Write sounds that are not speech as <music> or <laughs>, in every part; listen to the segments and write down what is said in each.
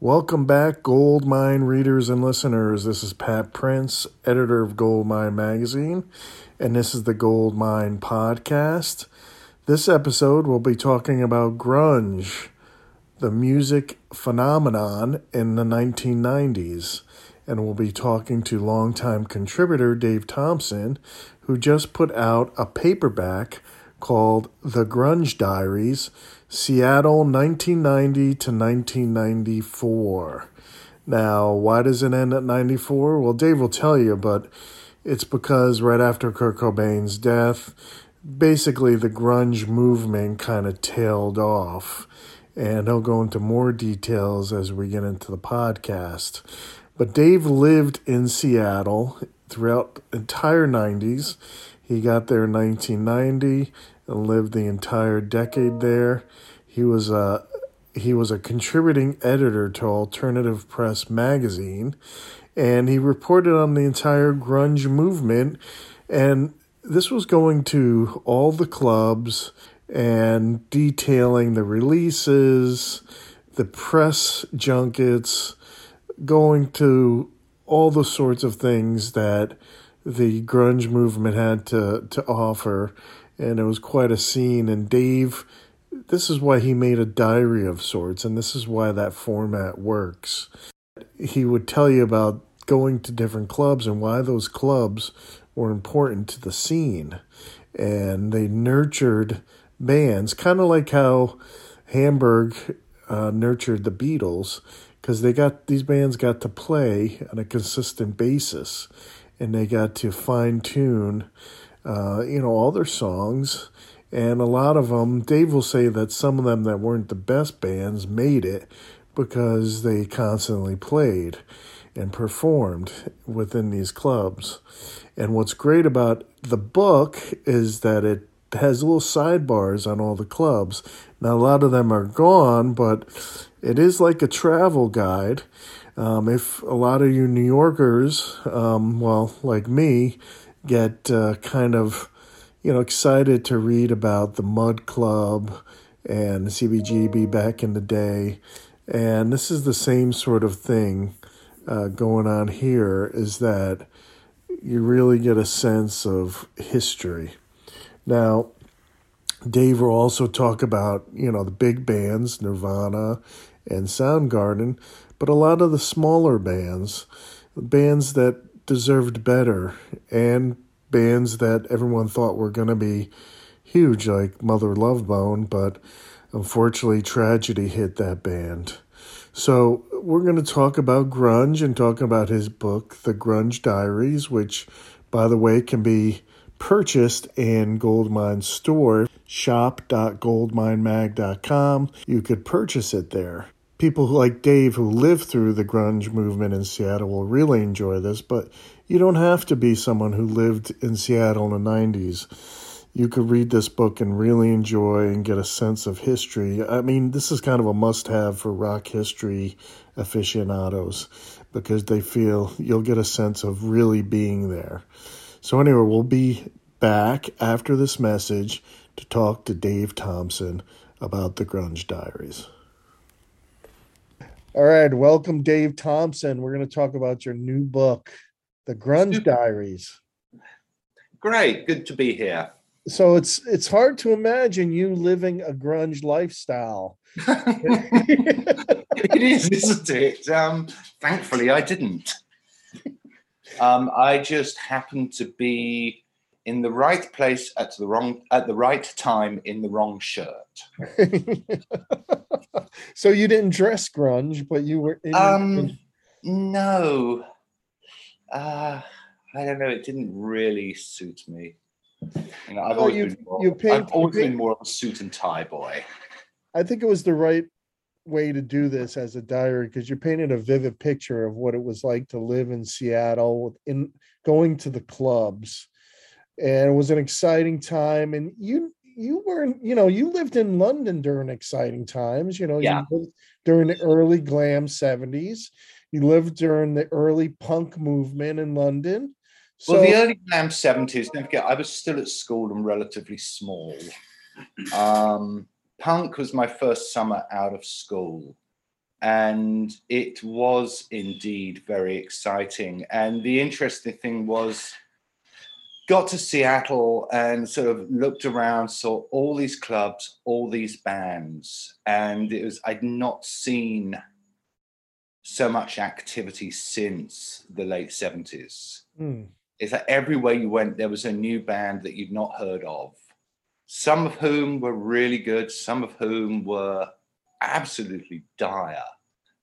Welcome back, Goldmine readers and listeners. This is Pat Prince, editor of Goldmine Magazine, and this is the Goldmine Podcast. This episode, we'll be talking about grunge, the music phenomenon in the 1990s, and we'll be talking to longtime contributor Dave Thompson, who just put out a paperback called The Grunge Diaries Seattle 1990 to 1994. Now, why does it end at 94? Well, Dave will tell you, but it's because right after Kurt Cobain's death, basically the grunge movement kind of tailed off. And he'll go into more details as we get into the podcast. But Dave lived in Seattle throughout entire 90s. He got there in 1990 and lived the entire decade there. He was a he was a contributing editor to Alternative Press magazine, and he reported on the entire grunge movement. And this was going to all the clubs and detailing the releases, the press junkets, going to all the sorts of things that the grunge movement had to, to offer. And it was quite a scene. And Dave this is why he made a diary of sorts, and this is why that format works. He would tell you about going to different clubs and why those clubs were important to the scene. And they nurtured bands, kind of like how Hamburg uh, nurtured the Beatles, because they got these bands got to play on a consistent basis, and they got to fine tune, uh, you know, all their songs and a lot of them, Dave will say that some of them that weren't the best bands made it because they constantly played and performed within these clubs. And what's great about the book is that it has little sidebars on all the clubs. Now, a lot of them are gone, but it is like a travel guide. Um, if a lot of you New Yorkers, um, well, like me, get uh, kind of you know, excited to read about the Mud Club and CBGB back in the day. And this is the same sort of thing uh, going on here is that you really get a sense of history. Now, Dave will also talk about, you know, the big bands, Nirvana and Soundgarden, but a lot of the smaller bands, bands that deserved better and bands that everyone thought were going to be huge, like Mother Love Bone, but unfortunately, tragedy hit that band. So, we're going to talk about grunge and talk about his book, The Grunge Diaries, which, by the way, can be purchased in Goldmine store, shop.goldminemag.com. You could purchase it there people like Dave who lived through the grunge movement in Seattle will really enjoy this, but you don't have to be someone who lived in Seattle in the 90s. You could read this book and really enjoy and get a sense of history. I mean, this is kind of a must have for rock history aficionados because they feel you'll get a sense of really being there. So, anyway, we'll be back after this message to talk to Dave Thompson about the Grunge Diaries. All right, welcome, Dave Thompson. We're going to talk about your new book, The Grunge Diaries. Great, good to be here. So it's it's hard to imagine you living a grunge lifestyle. <laughs> <laughs> it is, isn't it? Um, thankfully, I didn't. Um, I just happened to be in the right place at the wrong at the right time in the wrong shirt. <laughs> so you didn't dress grunge, but you were. In, um, no, uh, I don't know. It didn't really suit me. You know, I've always, you, been, more, you paint, I've always been more of a suit and tie boy. I think it was the right way to do this as a diary because you painted a vivid picture of what it was like to live in Seattle, in going to the clubs and it was an exciting time. And you you weren't you know you lived in London during exciting times. You know, yeah. You during the early glam seventies. You lived during the early punk movement in London. So, well, the early glam seventies. Don't forget, I was still at school and relatively small. Um, punk was my first summer out of school, and it was indeed very exciting. And the interesting thing was, got to Seattle and sort of looked around, saw all these clubs, all these bands, and it was I'd not seen so much activity since the late 70s. Hmm. It's like everywhere you went, there was a new band that you'd not heard of. Some of whom were really good, some of whom were absolutely dire,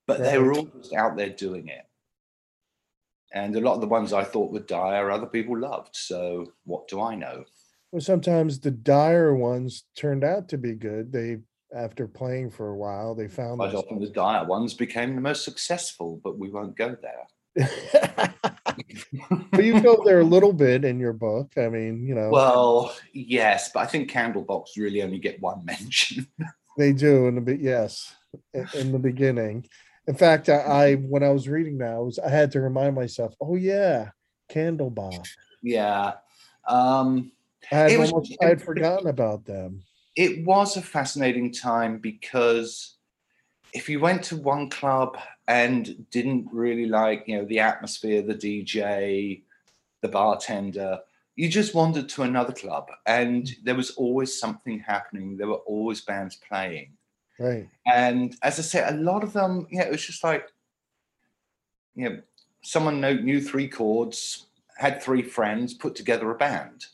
but they were all just out there doing it. And a lot of the ones I thought were dire, other people loved. So what do I know? Well, sometimes the dire ones turned out to be good. They, after playing for a while, they found. Quite often the dire ones became the most successful, but we won't go there. <laughs> but you go there a little bit in your book. I mean, you know, Well, yes, but I think Candlebox really only get one <laughs> mention. they do in the bit. Yes, in the beginning. In fact, I, I when I was reading that, I, was, I had to remind myself. Oh yeah, Candlebox. yeah. Um, I had was- almost I had forgotten about them. it was a fascinating time because if you went to one club and didn't really like you know the atmosphere the dj the bartender you just wandered to another club and there was always something happening there were always bands playing Right. and as i said a lot of them yeah it was just like you know someone knew, three chords had three friends put together a band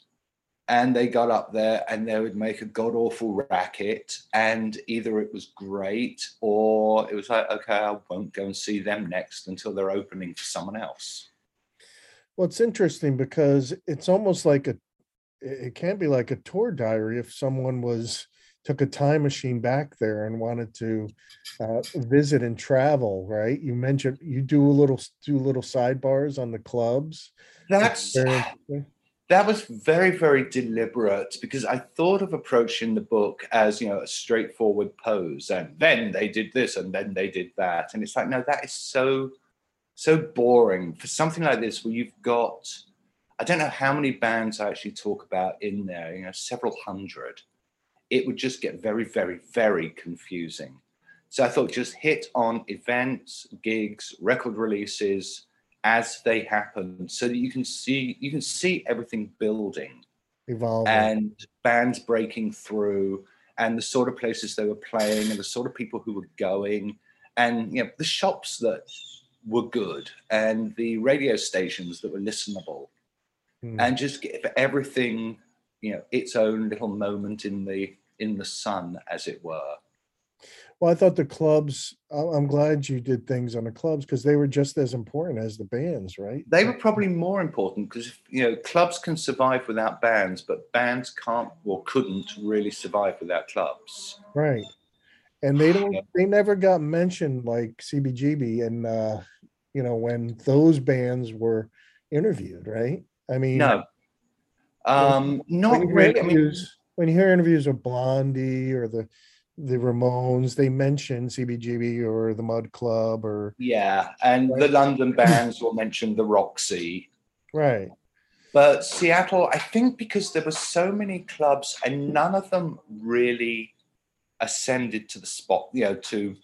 and they got up there and they would make a god awful racket and either it was great or it was like okay i won't go and see them next until they're opening for someone else Well, it's interesting because it's almost like a, it it can be like a tour diary if someone was took a time machine back there and wanted to uh, visit and travel. Right? You mentioned you do a little do little sidebars on the clubs. that's that was very very deliberate because i thought of approaching the book as you know a straightforward pose and then they did this and then they did that and it's like no that is so so boring for something like this where you've got i don't know how many bands i actually talk about in there you know several hundred it would just get very very very confusing so i thought just hit on events gigs record releases as they happen so that you can see you can see everything building Evolving. and bands breaking through and the sort of places they were playing and the sort of people who were going and you know the shops that were good and the radio stations that were listenable Hmm. and just give everything you know its own little moment in the in the sun as it were well, I thought the clubs. I'm glad you did things on the clubs because they were just as important as the bands, right? they were probably more important because you know clubs can survive without bands but bands can't or couldn't really survive without clubs Right. And they don't they never got mentioned like CBGB and uh you know when those bands were interviewed, right? I mean no um not really I mean, when you hear interviews of Blondie or the the Ramones, they mention CBGB or the Mud Club or yeah and the london bands will mention the roxy right. but seattle i think because there were so many clubs and none of them really ascended to the spot you know to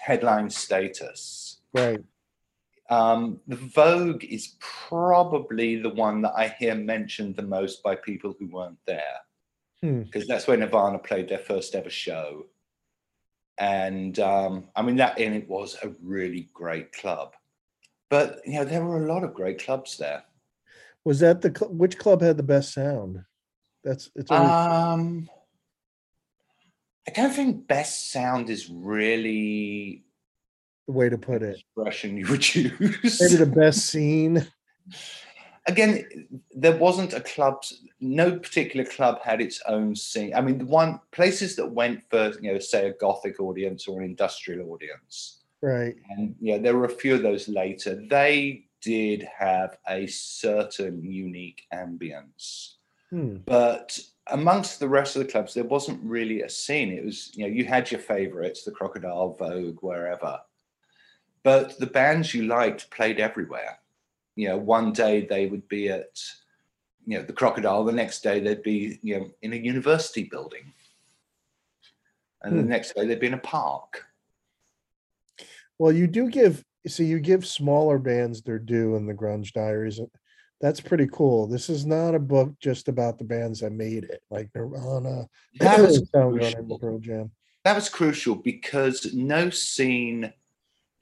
headline status Right. Um, the Vogue is probably the one that I hear mentioned the most by people who weren't there, Hmm. because that's where Nirvana played their first ever show. And um, I mean, that and it was a really great club. But you know, there were a lot of great clubs there. Was that the cl- which club had the best sound? That's it's always, Um, I don't think best sound is really the way to put it. expression you would use. Maybe the best scene. again, there wasn't a club. No particular club had its own scene. I mean, the one places that went for, you know, say a gothic audience or an industrial audience, Right. and yeah, there were a few of those later. They did have a certain unique ambience, Hmm. but amongst the rest of the clubs, there wasn't really a scene. It was, you know, you had your favorites, the Crocodile, Vogue, wherever, but the bands you liked played everywhere you know, one day they would be at, you know, the crocodile, the next day they'd be, you know, in a university building. And the Hmm. next day they'd be in a park. Well, you do give see you give smaller bands their due in the Grunge Diaries. That's pretty cool. This is not a book just about the bands that made it, like Nirvana, That was Soundgarden, crucial. Pearl Jam. that was crucial because no scene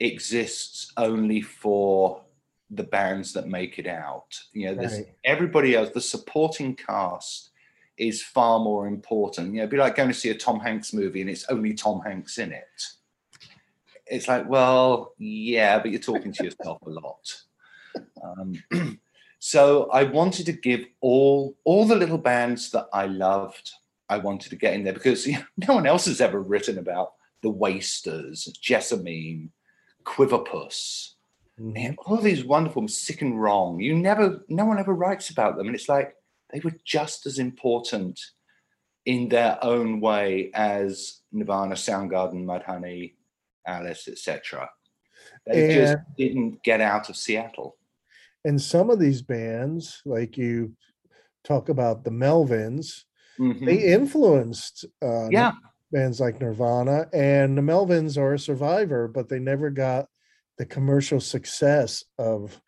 exists only for the bands that make it out. You know, there's Right. everybody else, the supporting cast is far more important. You know, it'd be like going to see a Tom Hanks movie and it's only Tom Hanks in it. It's like, well, yeah, but you're talking to yourself a lot. Um, <clears throat> so I wanted to give all all the little bands that I loved. I wanted to get in there because <laughs> you know, no one else has ever written about the Wasters, Jessamine, Quiverpuss, Mhm. Man, all these wonderful sick and wrong you never no one ever writes about them and it's like they were just as important in their own way as nirvana soundgarden mudhoney alice etc they just didn't get out of seattle And some of these bands, like you talk about the Melvins, Mhm. they influenced uh, yeah bands like Nirvana, and the Melvins are a survivor, but they never got the commercial success of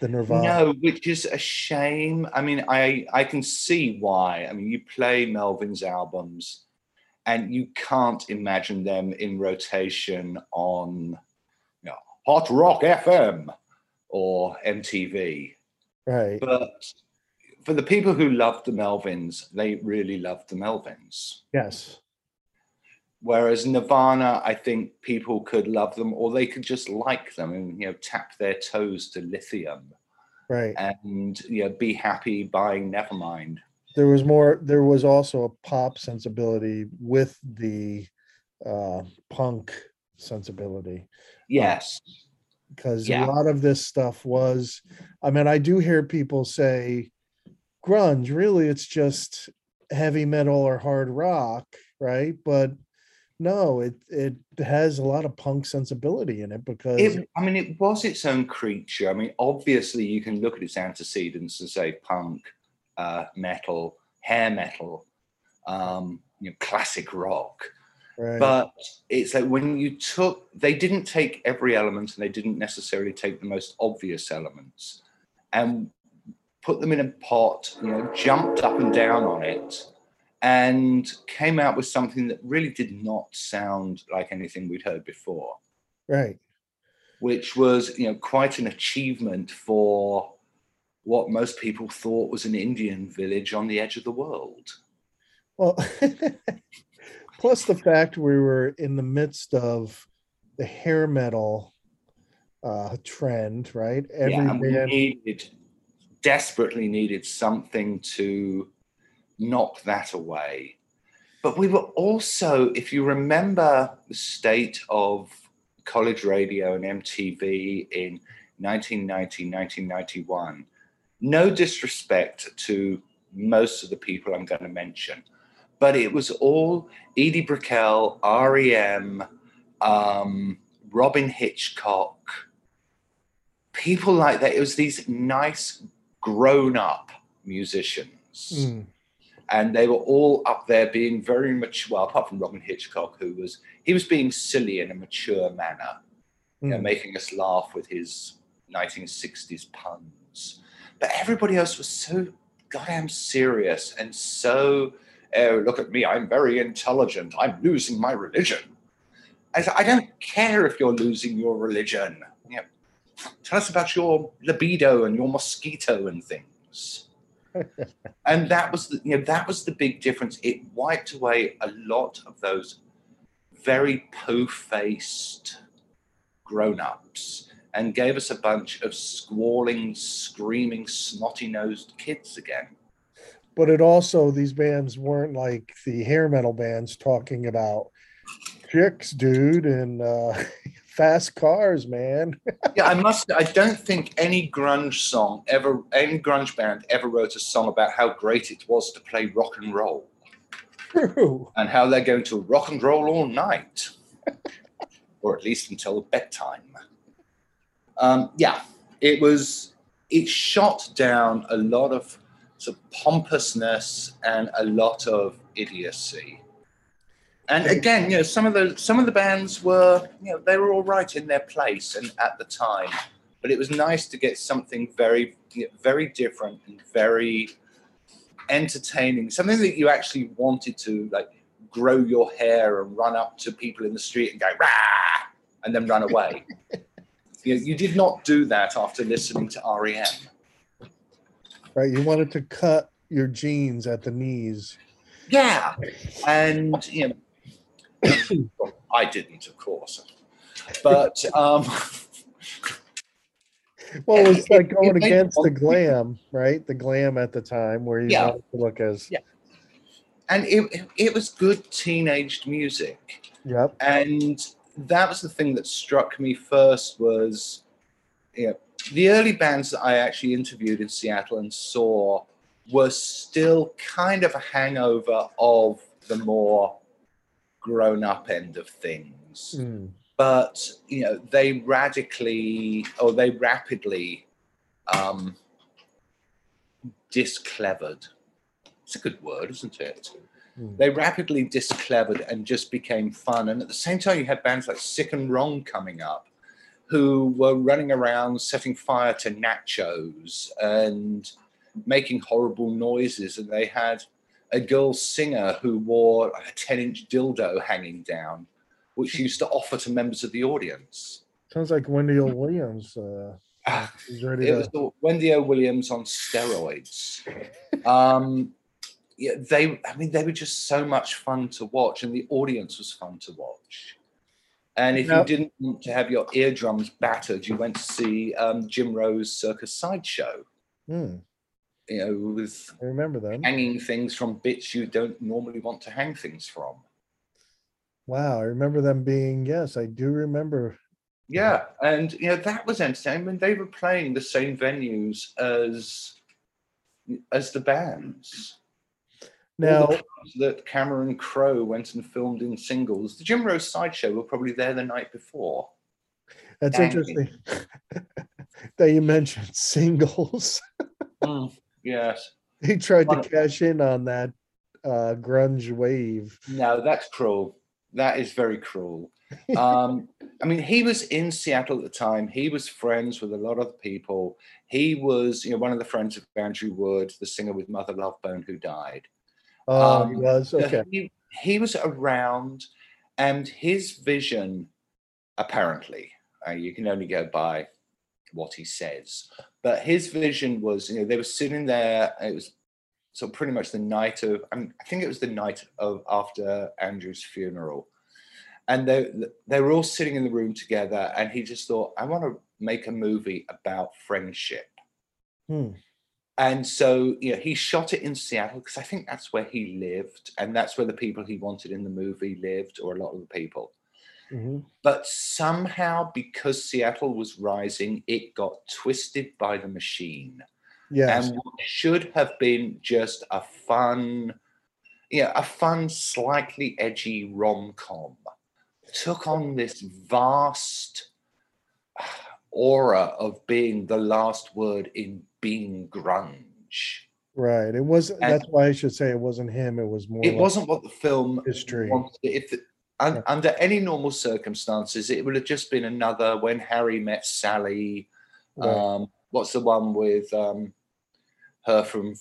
the Nirvana. no which is a shame i mean i i can see why i mean you play melvin's albums and you can't imagine them in rotation on you know, hot rock fm or mtv Right. but for the people who loved the melvins they really loved the melvins yes. Whereas nirvana i think people could love them or they could just like them and you know tap their toes to lithium Right. and you know be happy buying nevermind There was more. There was also a pop sensibility with the uh, punk sensibility. yes because Yeah. a lot of this stuff was i mean i do hear people say grunge really it's just heavy metal or hard rock right but no it it has a lot of punk sensibility in it because it, i mean it was its own creature. I mean obviously you can look at its antecedents and say punk uh, metal hair metal um, you know classic rock. Right. But it's like when you took they didn't take every element and they didn't necessarily take the most obvious elements and put them in a pot you know jumped up and down on it and came out with something that really did not sound like anything we'd heard before. Right. Which was you know quite an achievement for what most people thought was an indian village on the edge of the world. Well <laughs> plus the fact we were in the midst of the hair metal uh trend right? Every yeah, and we needed desperately needed something to knock that away. But we were also, if you remember the state of college radio and MTV in 1990, 1991, no disrespect to most of the people I'm going to mention, but it was all Edie Brickell, REM, um, Robyn Hitchcock, people like that. It was these nice grown up musicians. Mm, And they were all up there being very mature, well, apart from Robyn Hitchcock, who was, he was being silly in a mature manner, you know, mm. making us laugh with his 1960s puns. But everybody else was so goddamn serious and so, oh, look at me, I'm very intelligent, I'm losing my religion. I, said, I don't care if you're losing your religion. You know, tell us about your libido and your mosquito and things. And that was the, you know that was the big difference. It wiped away a lot of those very po-faced grown-ups and gave us a bunch of squalling, screaming, snotty-nosed kids again. but it also these bands weren't like the hair metal bands talking about chicks dude and uh fast cars man <laughs> yeah, I must. I don't think any grunge song ever, any grunge band ever wrote a song about how great it was to play rock and roll true and how they're going to rock and roll all night, or at least until bedtime. Um, yeah, it was. It shot down a lot of sort of pompousness and a lot of idiocy. And again, you know, some of the some of the bands were, you know, they were all right in their place and at the time, but it was nice to get something very, very different and very entertaining, something that you actually wanted to like grow your hair and run up to people in the street and go rah, and then run away. <laughs> you, know, you did not do that after listening to REM. Right. You wanted to cut your jeans at the knees. Yeah, and you know, I didn't, of course, but um, <laughs> Well, it's It- like it going made against the fun. glam, right? The glam at the time where you Yeah. wanted to look as Yeah. and it it was good teenaged music. Yep. and that was the thing that struck me first was you know, the early bands that i actually interviewed in seattle and saw were still kind of a hangover of the more grown up end of things Mm. but you know they radically or they rapidly um disclevered it's a good word isn't it Mm. they rapidly disclevered and just became fun. And at the same time, you had bands like Sick and Wrong coming up, who were running around setting fire to nachos and making horrible noises. And they had a girl singer who wore a 10 inch dildo hanging down, which she used to offer to members of the audience. Sounds like Wendy O. Williams. Uh, Ah, it to. was Wendy O. Williams on steroids. <laughs> Um, yeah, they. I mean, they were just so much fun to watch, and the audience was fun to watch. And if you didn't want to have your eardrums battered, you went to see um, Jim Rose Circus Sideshow. Hmm, You know, with I remember them. hanging things from bits you don't normally want to hang things from. Wow, I remember them being. Yes, I do remember. Yeah, and you know that was entertaining. when They were playing the same venues as as the bands. Now, the that Cameron Crowe went and filmed in singles, the Jim Rose sideshow were probably there the night before. that's Dang. interesting <laughs> that you mentioned singles. Hmm. Yes. he tried to cash in on that uh, grunge wave. No, that's cruel. That is very cruel. <laughs> Um, I mean, he was in Seattle at the time. He was friends with a lot of people. He was, you know, one of the friends of Andrew Wood, the singer with Mother Love Bone, who died. Oh, he Um, was okay. He, he was around, and his vision, apparently, uh, you can only go by what he says, but his vision was, you know, they were sitting there. It was so pretty much the night of, I, mean, I think it was the night of after Andrew's funeral, and they they were all sitting in the room together, and he just thought, I want to make a movie about friendship. Hmm. And so, you know, he shot it in Seattle because I think that's where he lived, and that's where the people he wanted in the movie lived, or a lot of the people. Mhm. But somehow, because Seattle was rising, it got twisted by the machine. Yes. And what should have been just a fun, yeah, a fun, slightly edgy rom com took on this vast aura of being the last word in being grunge. right. It was. and- That's why I should say it wasn't him. It was more. It like wasn't what the film history. wanted. If the, un, Yeah. under any normal circumstances, it would have just been another when Harry met Sally. Right. Um, what's the one with um, her from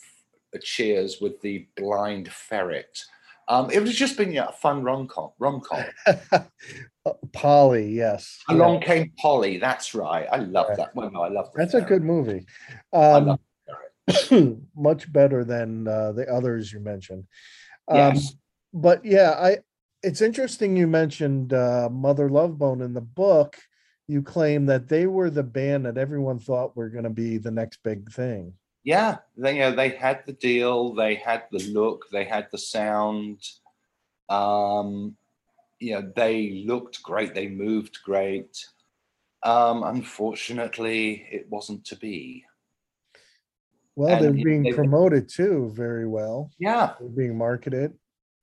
Cheers with the blind ferret? Um, it would have just been yeah, a fun rom com. Rom com. <laughs> Uh, Polly. Yes. yeah. Along came Polly. That's right. I love Right. that. Well, no, I love. the That's a good movie. I Um, <clears throat> much better than uh, the others you mentioned. Um, Yes. but yeah, I. It's interesting you mentioned uh, Mother Love Bone in the book. You claim that they were the band that everyone thought were going to be the next big thing. Yeah, they you know they had the deal, they had the look, they had the sound. Um, you know, they looked great, they moved great. Um, unfortunately, it wasn't to be. Well, they're being they- promoted too very well. Yeah, They're being marketed.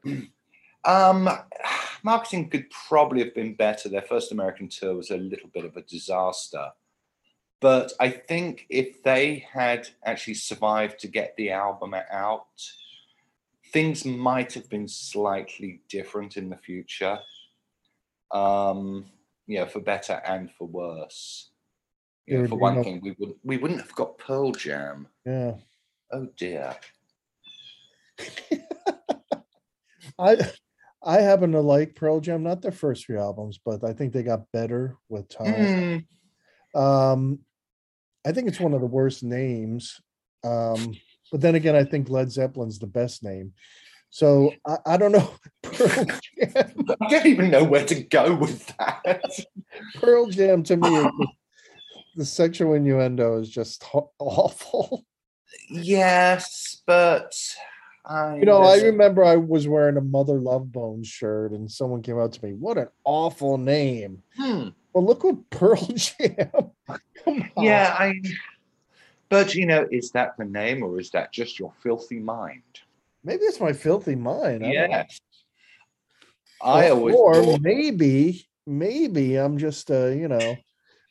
<clears throat> um, <sighs> marketing could probably have been better. Their first American tour was a little bit of a disaster. But I think if they had actually survived to get the album out, things might have been slightly different in the future. Um, you know, for better and for worse. You know, for one thing, we would we wouldn't have got Pearl Jam. Yeah. Oh dear. <laughs> I I happen to like Pearl Jam, not their first few albums, but I think they got better with time. Hmm. Um, I think it's one of the worst names. Um, but then again, I think Led Zeppelin's the best name. So I, I don't know. <laughs> Pearl Jam, I don't even know where to go with that. <laughs> Pearl Jam to me, just- the sexual innuendo is just awful. yes, but I You know, I remember I was wearing a Mother Love Bone shirt, and someone came out to me, "What an awful name!" Hmm. Well, look what Pearl <laughs> Jam. Yeah, I. But you know, is that the name or is that just your filthy mind? maybe it's my filthy mind. I. Yes. I Or- always or maybe, maybe I'm just a, you know,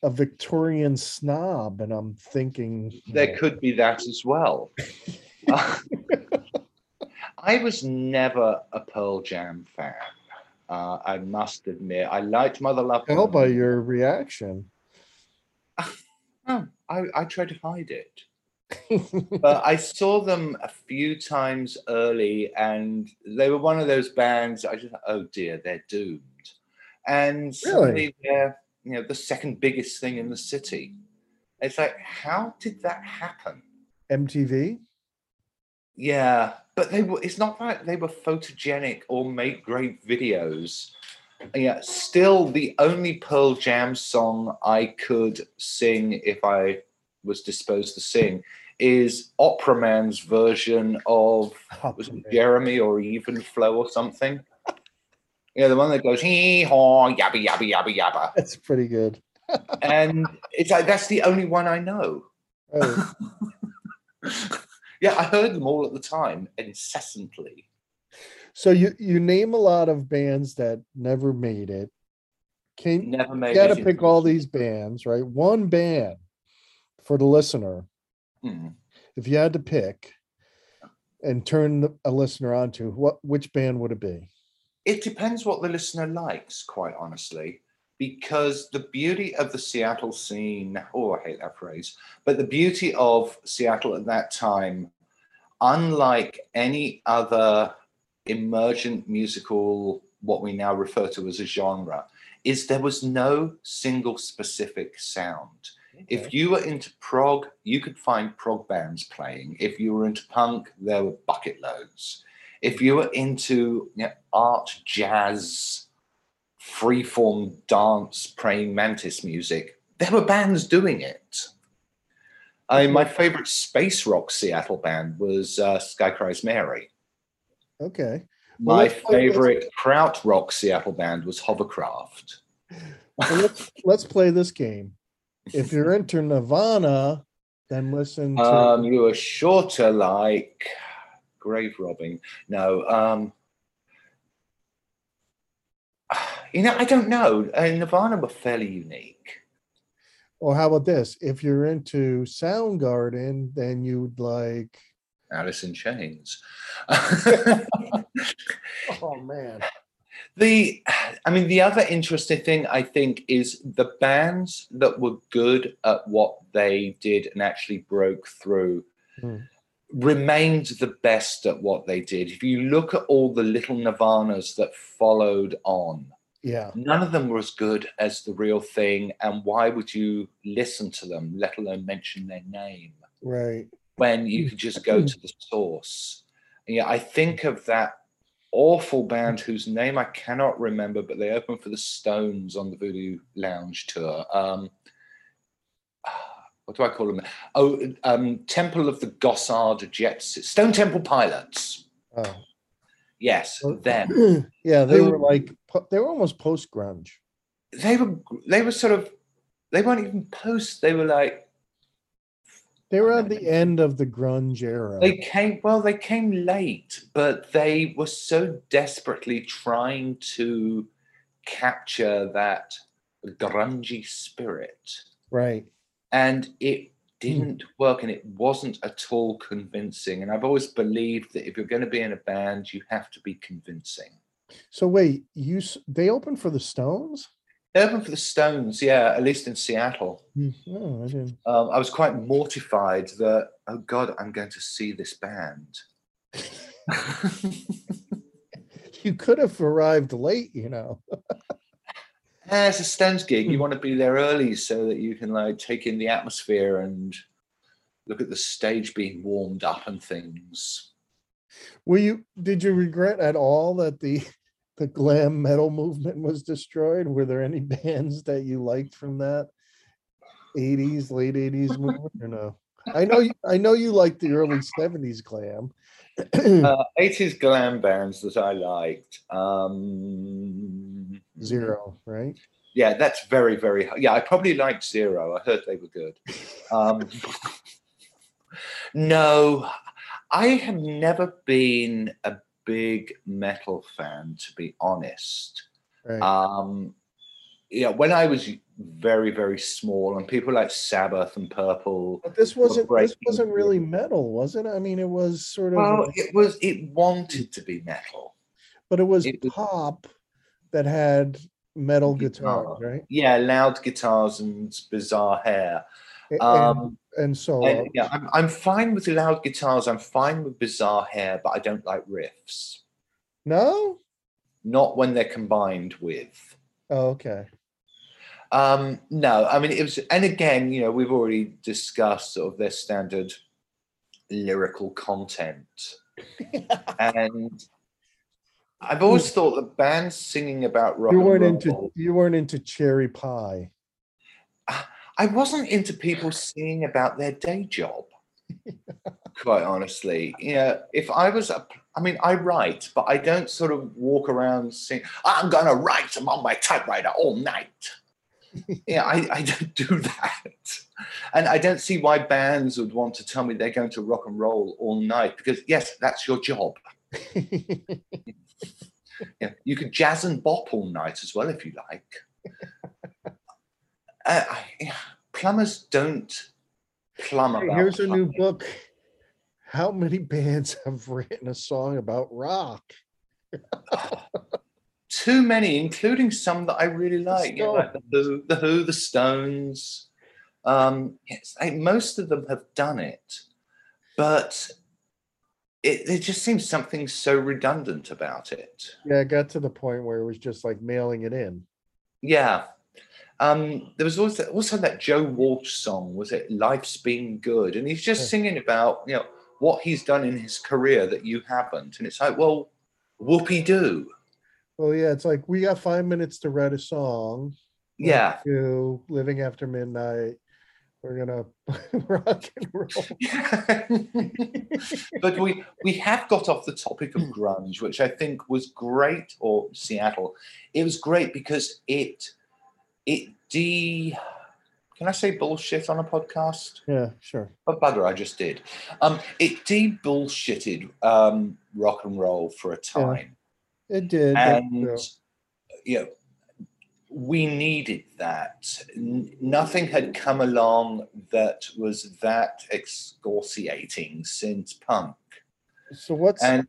a Victorian snob, and I'm thinking there could be that as well. <laughs> I was never a Pearl Jam fan. Uh, I must admit, I liked Mother Love. tell by your reaction. <laughs> Oh, I, I tried to hide it. but I saw them a few times early, and they were one of those bands. I just, oh dear, they're doomed. And suddenly they're, you know, the second biggest thing in the city. It's like, how did that happen? MTV. Yeah, but they were. It's not like they were photogenic or make great videos. Yeah, still the only Pearl Jam song I could sing if I was disposed to sing is Opera Man's version of was it Jeremy or Even Flow or something. Yeah, the one that goes hee haw yabba yabba yabba yabba, That's pretty good. and it's like that's the only one I know. Oh, <laughs> Yeah, I heard them all at the time incessantly. so you you name a lot of bands that never made it. Can Never made. you got to it pick all these bands, right? One band for the listener. Hmm. If you had to pick and turn a listener onto what which band would it be? It depends what the listener likes, quite honestly, because the beauty of the Seattle scene, oh, I hate that phrase, but the beauty of Seattle at that time, unlike any other emergent musical, what we now refer to as a genre, is there was no single specific sound. If you were into prog, you could find prog bands playing. If you were into punk, there were bucket loads. If you were into you know, art, jazz, freeform dance, praying mantis music, there were bands doing it. I my favorite space rock Seattle band was uh, Sky Cries Mary. Okay. Well, My let's this- favorite kraut rock Seattle band was Hovercraft. Well, let's <laughs> let's play this game. If you're into Nirvana, then listen to Um, you are sure to like grave robbing. No, um, you know, I don't know. Uh, Nirvana were fairly unique. or how about this? If you're into Soundgarden, then you'd like Alice in Chains. <laughs> oh man. the, I mean, the other interesting thing I think is the bands that were good at what they did and actually broke through Hmm. remained the best at what they did. If you look at all the little Nirvanas that followed on, Yeah. none of them were as good as the real thing. And why would you listen to them, let alone mention their name, Right. when you could just go to the source? And yeah, I think of that awful band whose name I cannot remember, but they opened for the Stones on the Voodoo Lounge tour. Um, what do I call them? Oh, um, Temple of the Gossard Jets, Stone Temple Pilots. Oh. Yes, <clears throat> them. yeah, they Who- were like they were almost post grunge. They were they were sort of they weren't even post. They were like They were at the end of the grunge era. they came well. They came late, but they were so desperately trying to capture that grungy spirit, right. and it didn't work and it wasn't at all convincing. And I've always believed that if you're going to be in a band, you have to be convincing. So wait, you they opened for the Stones? They opened for the Stones, yeah, at least in Seattle. Oh, I didn't. Um, I was quite mortified that, oh God, I'm going to see this band. <laughs> You could have arrived late, you know. <laughs> Yeah, it's a Stones gig. You Hmm. want to be there early so that you can like take in the atmosphere and look at the stage being warmed up and things. Were you did you regret at all that the <laughs> the glam metal movement was destroyed? Were there any <laughs> bands that you liked from that 80s, late 80s <laughs> movement or no? I know you, I know you liked the early 70s glam. Uh, 80s glam bands that I liked. Um, Zero, right? Yeah, that's very, very. Yeah, I probably liked Zero. I heard they were good. Um, <laughs> no, I have never been a big metal fan, to be honest. Right. Um, yeah, when I was very, very small, and people like Sabbath and Purple. but this wasn't this wasn't really metal, was it? I mean, it was sort of Well, it was. It wanted to be metal. but it was it was- pop that had metal Guitar. guitars, right? Yeah, loud guitars and bizarre hair. A- And, Um, and so And, yeah, I'm, I'm fine with loud guitars. I'm fine with bizarre hair, but I don't like riffs. no? Not when they're combined with. Oh, okay. Um, no, I mean it was, and again, you know, we've already discussed sort of their standard lyrical content, <laughs> and I've always thought the bands singing about rock you and weren't roll, into you weren't into cherry pie. Ah, I wasn't into people singing about their day job. Quite honestly, you know, if I was, a, I mean, I write, but I don't sort of walk around saying, "I'm gonna write. I'm on my typewriter all night." yeah, I, I don't <laughs> do that, and I don't see why bands would want to tell me they're going to rock and roll all night because yes, that's your job. <laughs> <laughs> Yeah, you could jazz and bop all night as well if you like. <laughs> uh, I- plumbers don't plumb Hey, about. Here's a new book. How many <laughs> bands have written a song about rock? Too many, including some that I really like, you know, like the Who, the Who, the Stones. Um, yes, I, most of them have done it, but it there just seems something so redundant about it. Yeah, it got to the point where it was just like mailing it in. Yeah. Um, there was also also that Joe Walsh song, was it Life's Been Good? And he's just Yeah. singing about, you know, what he's done in his career that you haven't. And it's like, well, whoopee doo. Well, yeah, it's like we got five minutes to write a song. Yeah. To living after midnight. We're gonna <laughs> rock and roll. <laughs> but we we have got off the topic of grunge, which I think was great, or Seattle. It was great because it it de can I say bullshit on a podcast? Yeah, sure. But bugger, I just did. Um, it de bullshitted um, rock and roll for a time, It did. and uh, you know, we needed that. N- nothing had come along that was that excoriating since punk, so what's and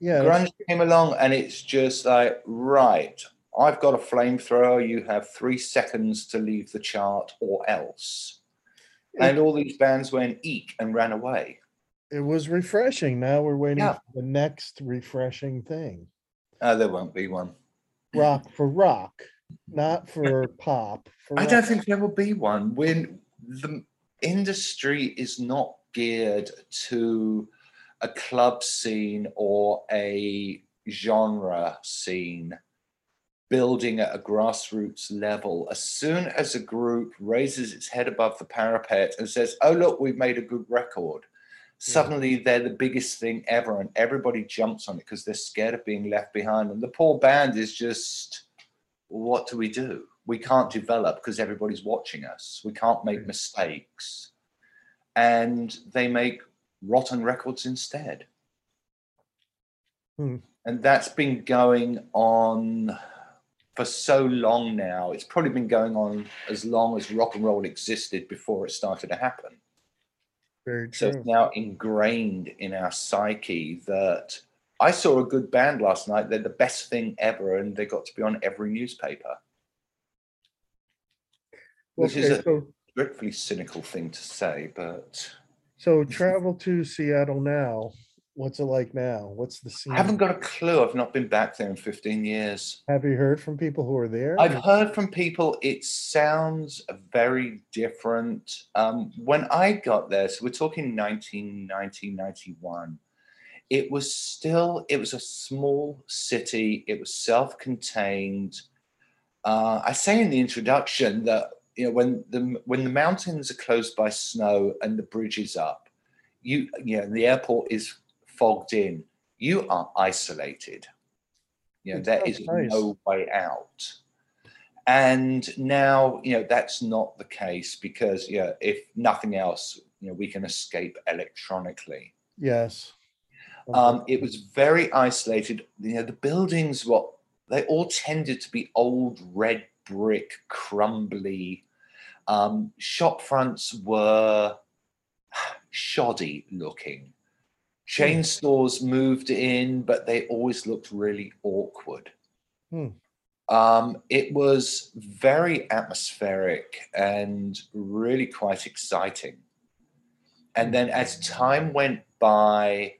yeah, grunge came along, and it's just like right. I've got a flamethrower. You have three seconds to leave the chart, or else. And all these bands went eek and ran away. it was refreshing. Now we're waiting Yeah. for the next refreshing thing. Uh, there won't be one. Rock for rock, not for <laughs> pop. For I rock. don't think there will be one. When the industry is not geared to a club scene or a genre scene building at a grassroots level, as soon as a group raises its head above the parapet and says, Oh, look, we've made a good record, suddenly they're the biggest thing ever, and everybody jumps on it because they're scared of being left behind. And the poor band is just, what do we do? We can't develop because everybody's watching us. We can't make mistakes. And they make rotten records instead. Hmm. And that's been going on for so long now. It's probably been going on as long as rock and roll existed before it started to happen. Very So it's now ingrained in our psyche that I saw a good band last night. They're the best thing ever, and they got to be on every newspaper. Which is a so dreadfully cynical thing to say, but so travel to Seattle now. What's it like now? What's the scene? I haven't got a clue. I've not been back there in 15 years. Have you heard from people who are there? I've heard from people it sounds very different. Um, when I got there, so we're talking 1990, 91, it was still, it was a small city, it was self-contained. Uh, I say in the introduction that you know when the when the mountains are closed by snow and the bridge is up, you you know the airport is fogged in, you are isolated. You know, there is nice. no way out. And now, you know, that's not the case because, yeah, if nothing else, you know, we can escape electronically. yes. Um, it was very isolated. You know, the buildings, were, they all tended to be old red brick, crumbly. Um, shop fronts were <sighs> shoddy looking. Chain stores moved in, but they always looked really awkward. Hmm. Um, it was very atmospheric and really quite exciting. And then as time went by,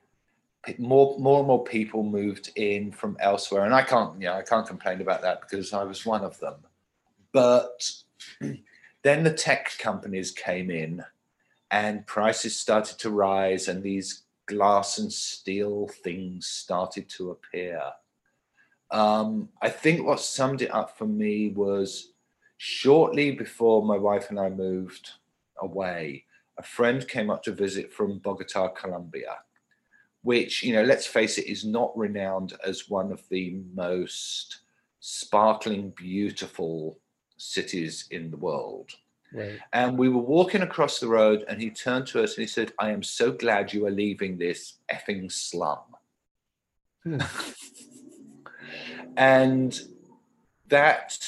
more more and more people moved in from elsewhere, and I can't, you know, I can't complain about that because I was one of them. But <clears throat> then the tech companies came in, and prices started to rise, and these glass and steel things started to appear. Um, I think what summed it up for me was shortly before my wife and I moved away, a friend came up to visit from Bogota, Colombia, which, you know, let's face it, is not renowned as one of the most sparkling, beautiful cities in the world. Right. And we were walking across the road, and he turned to us and he said, I am so glad you are leaving this effing slum. Hmm. <laughs> and that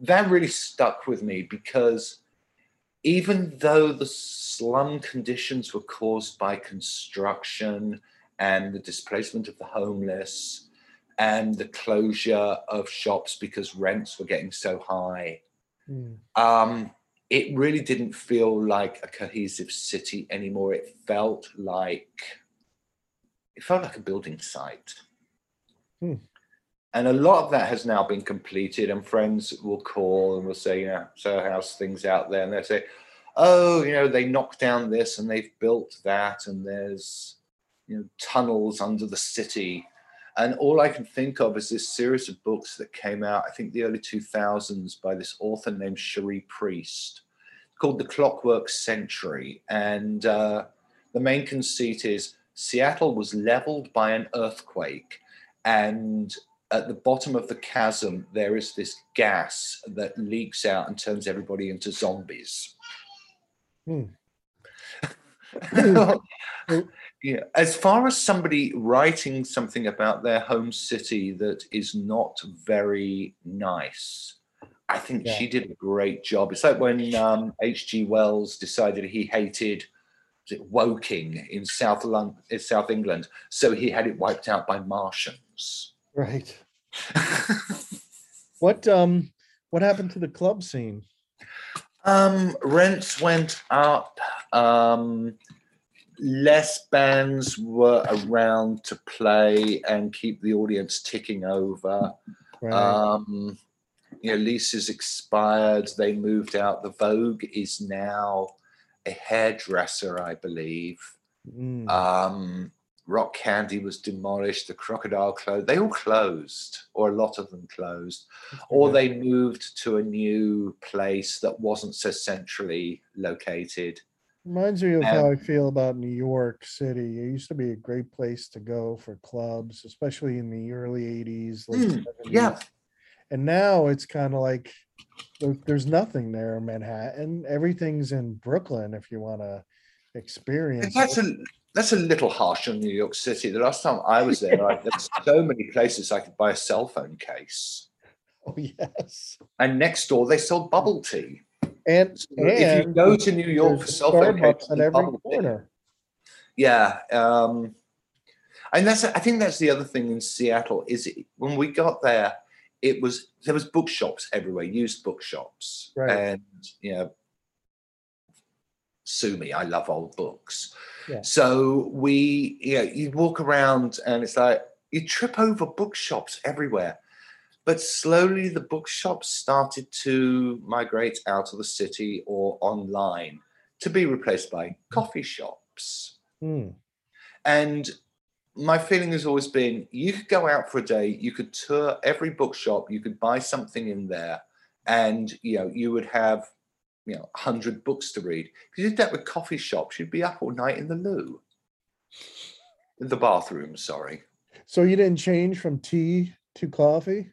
that really stuck with me because even though the slum conditions were caused by construction and the displacement of the homeless and the closure of shops because rents were getting so high Hmm. um, it really didn't feel like a cohesive city anymore. It felt like it felt like a building site. Hmm. And a lot of that has now been completed, and friends will call and will say, you know, so how's things out there? And they'll say, oh, you know, they knocked down this and they've built that, and there's, you know, tunnels under the city. And all I can think of is this series of books that came out, I think the early 2000s, by this author named Cherie Priest, called The Clockwork Century. And uh, the main conceit is Seattle was leveled by an earthquake. And at the bottom of the chasm, there is this gas that leaks out and turns everybody into zombies. Hmm. <laughs> <laughs> yeah. As far as somebody writing something about their home city that is not very nice, I think Yeah. she did a great job. It's like when um, H.G. Wells decided he hated was it Woking in South London, in South England, so he had it wiped out by Martians. Right. <laughs> What um what happened to the club scene? Um, rents went up. Um, less bands were around to play and keep the audience ticking over. Right. Um, you know, leases expired. They moved out. The Vogue is now a hairdresser, I believe. Mm. Um, Rock Candy was demolished. The Crocodile closed. They all closed, or a lot of them closed or they moved to a new place that wasn't so centrally located. Reminds me of how I feel about New York City. It used to be a great place to go for clubs, especially in the early 80s. late Mm, yeah. And now it's kind of like there- there's nothing there in Manhattan. Everything's in Brooklyn if you want to experience. That's it. a that's a little harsh on New York City. The last time I was there, I, there's so many places I could buy a cell phone case. <laughs> Oh yes. And next door they sold bubble tea. And, if you and go to New York for self-education, Starbucks on every bubble tea. corner. Yeah, um, and that's I think that's the other thing in Seattle is it, when we got there, it was there was bookshops everywhere, used bookshops, Right. and you know, sue me, I love old books. Yeah. So we, yeah, you walk around and it's like you trip over bookshops everywhere. But slowly the bookshops started to migrate out of the city or online to be replaced by coffee shops. Hmm. And my feeling has always been you could go out for a day, you could tour every bookshop, you could buy something in there, and you know, you would have you know, 100 books to read. If you did that with coffee shops, you'd be up all night in the loo. In the bathroom, sorry. So you didn't change from tea to coffee?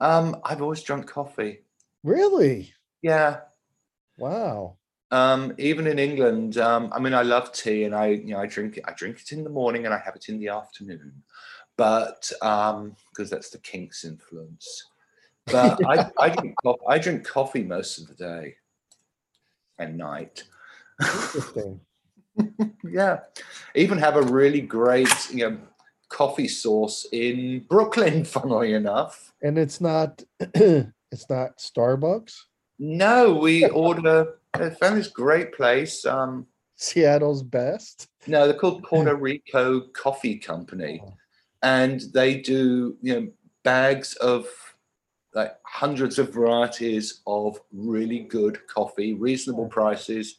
Um, I've always drunk coffee. Really? Yeah. Wow. Um, even in England, um, I mean, I love tea, and I, you know, I drink it. I drink it in the morning, and I have it in the afternoon, but um, because that's the Kinks influence. But I, I drink, co- I drink coffee most of the day and night. Interesting. <laughs> yeah, even have a really great, you know, coffee source in Brooklyn. <laughs> Funnily enough, and it's not <clears throat> it's not Starbucks. no, we order. <laughs> I found this great place. Um, Seattle's best. No, they're called <laughs> Puerto Rico Coffee Company, Oh. and they do you know bags of like hundreds of varieties of really good coffee, reasonable prices.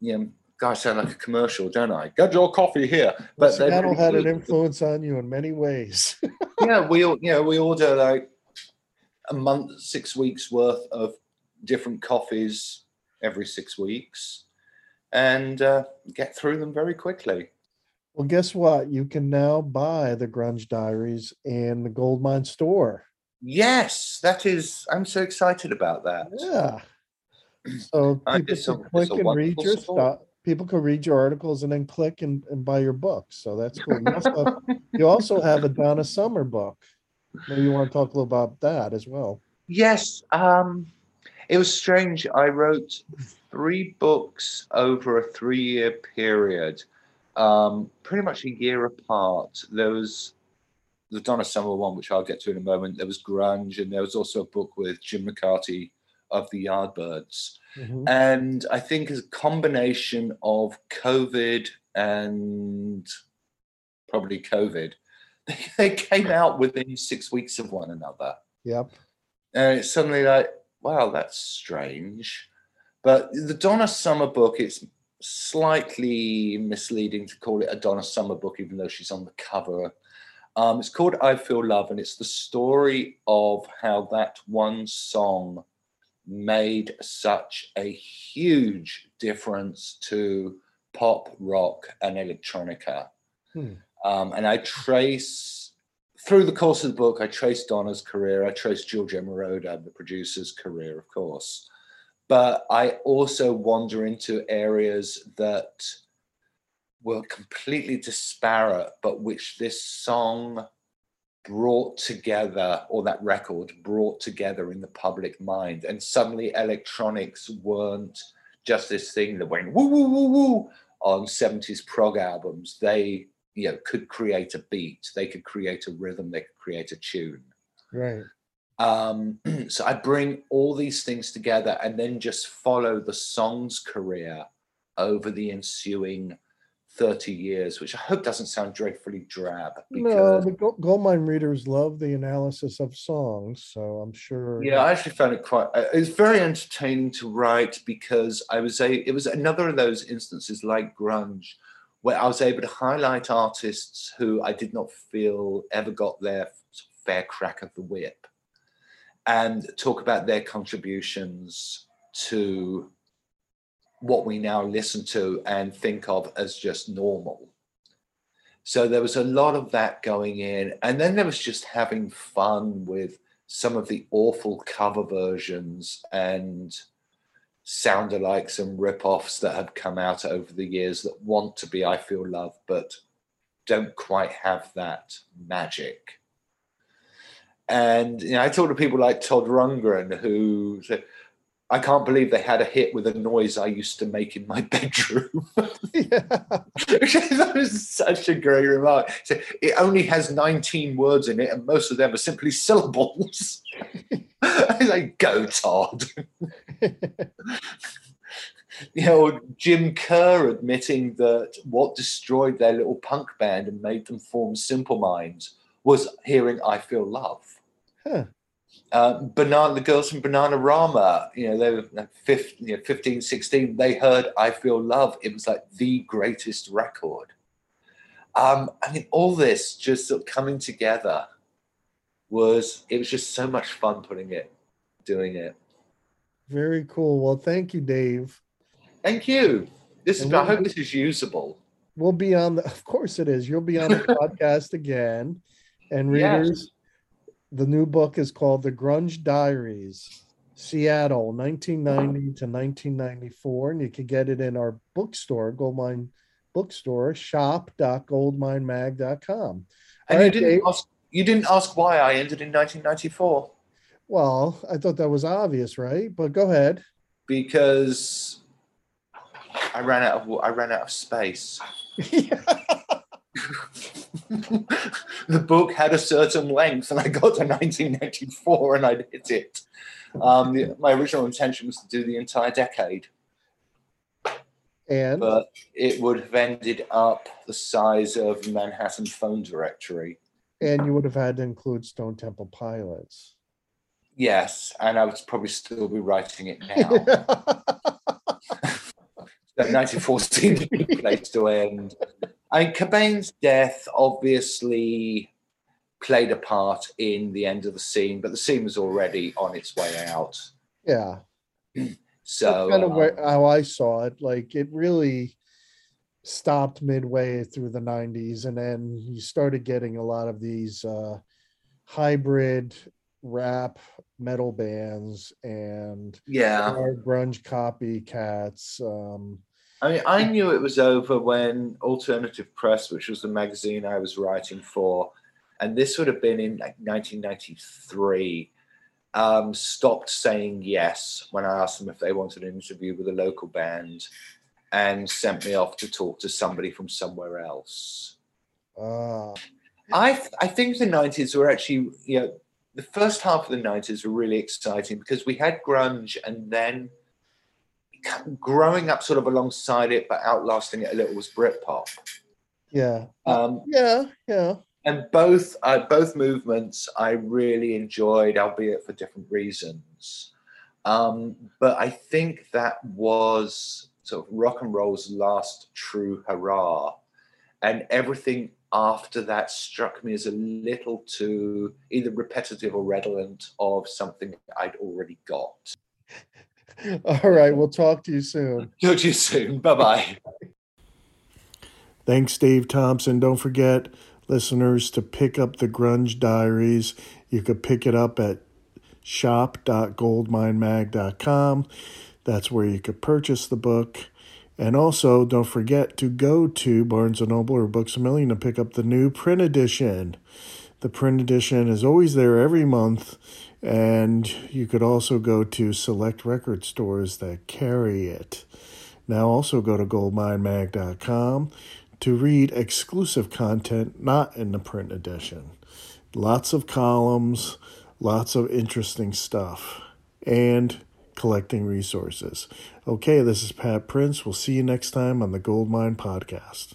You know, I sound like a commercial, don't I? Get your coffee here. But Seattle had an influence on you in many ways. <laughs> yeah, we all- you know we order like a month, six weeks worth of different coffees every six weeks, and uh, get through them very quickly. well, guess what? You can now buy the Grunge Diaries in the Goldmine store. Yes, that is. I'm so excited about that. Yeah. <clears throat> So I- people can click and read your store. stuff. People can read your articles and then click and, and buy your books. So that's cool. You also, have, <laughs> you also have a Donna Summer book. Maybe you want to talk a little about that as well. Yes, um, it was strange. I wrote three books over a three-year period, um, pretty much a year apart. There was the Donna Summer one, which I'll get to in a moment. There was Grunge, and there was also a book with Jim McCarty of the Yardbirds. Mhm. And I think as a combination of COVID and probably COVID, <laughs> they came out within six weeks of one another. Yep. And it's suddenly like, wow, that's strange. But the Donna Summer book, it's slightly misleading to call it a Donna Summer book, even though she's on the cover. Um, it's called I Feel Love, and it's the story of how that one song made such a huge difference to pop, rock, and electronica. Hmm. Um, and I trace through the course of the book, I trace Donna's career, I trace Giorgio Moroder, the producer's career, of course. But I also wander into areas that were completely disparate, but which this song brought together, or that record brought together in the public mind. And suddenly electronics weren't just this thing that went woo woo woo woo on 70s prog albums. They you know could create a beat, they could create a rhythm, they could create a tune. Right. Um, <clears throat> so I bring all these things together and then just follow the song's career over the ensuing 30 years, which I hope doesn't sound dreadfully drab. No, Because the Go- Gold readers love the analysis of songs, so I'm sure. yeah, I actually found it quite. uh, It was very entertaining to write because I was a. It was another of those instances like grunge, where I was able to highlight artists who I did not feel ever got their fair crack of the whip, and talk about their contributions to what we now listen to and think of as just normal. So there was a lot of that going in. And then there was just having fun with some of the awful cover versions and sound alikes and rip-offs that have come out over the years that want to be I Feel Love, but don't quite have that magic. and you know, I talk to people like Todd Rundgren who say, I can't believe they had a hit with a noise I used to make in my <laughs> bedroom. <laughs> yeah. that was such a great remark. So it only has 19 words in it, and most of them are simply syllables. <laughs> like, go, Todd. you know, Jim Kerr admitting that what destroyed their little punk band and made them form Simple Minds was hearing I Feel Love. Huh. Uh, Banana, the girls from Bananarama, you know, they were like 15, you know, 15, 16, they heard I Feel Love. It was like the greatest record. Um, I mean, all this just sort of coming together was, it was just so much fun putting it, doing it. Very cool. Well, thank you, Dave. Thank you. This is, I hope this is usable. We'll be on the, <laughs> of course it is. You'll be on the <laughs> podcast again. And readers, yes the new book is called The Grunge Diaries, Seattle, 1990 to 1994. And you can get it in our bookstore, Goldmine Bookstore, shop.goldminemag.com. And you didn't ask you didn't ask why I ended in 1994. Well, I thought that was obvious, right? But go ahead. Because I ran out of I ran out of space. <laughs> <laughs> the book had a certain length, and I got to 1994 and I'd hit it. Um, the, my original intention was to do the entire decade. And? But it would have ended up the size of Manhattan phone directory. And you would have had to include Stone Temple Pilots. Yes, and I would probably still be writing it now. <laughs> <laughs> that 94 seemed place to end. I mean, Cobain's death obviously played a part in the end of the scene, but the scene was already on its way out. Yeah. <clears throat> So That's kind of where, um, how I saw it. Like it really stopped midway through the 90s, and then you started getting a lot of these uh, hybrid rap metal bands and yeah grunge copycats um I mean, I knew it was over when Alternative Press, which was the magazine I was writing for, and this would have been in like 1993, um, stopped saying yes when I asked them if they wanted an interview with a local band and sent me off to talk to somebody from somewhere else. Uh. I, th- I think the 90s were actually, you know, the first half of the 90s were really exciting because we had grunge and then – growing up sort of alongside it but outlasting it a little was Britpop. Yeah. Um, yeah. Yeah. And both uh, both movements I really enjoyed, albeit for different reasons. Um, but I think that was sort of rock and roll's last true hurrah, and everything after that struck me as a little too either repetitive or redolent of something I'd already got. <laughs> All right. We'll talk to you soon. <laughs> Talk to you soon. Bye bye. Thanks, Dave Thompson. Don't forget, listeners, to pick up the Grunge Diaries. You could pick it up at shop.goldminemag.com. That's where you could purchase the book. And also, don't forget to go to Barnes & Noble or Books A Million to pick up the new print edition. The print edition is always there every month and you could also go to select record stores that carry it. Now, also go to goldminemag.com to read exclusive content not in the print edition. Lots of columns, lots of interesting stuff, and collecting resources. Okay, this is Pat Prince. We'll see you next time on the Goldmine Podcast.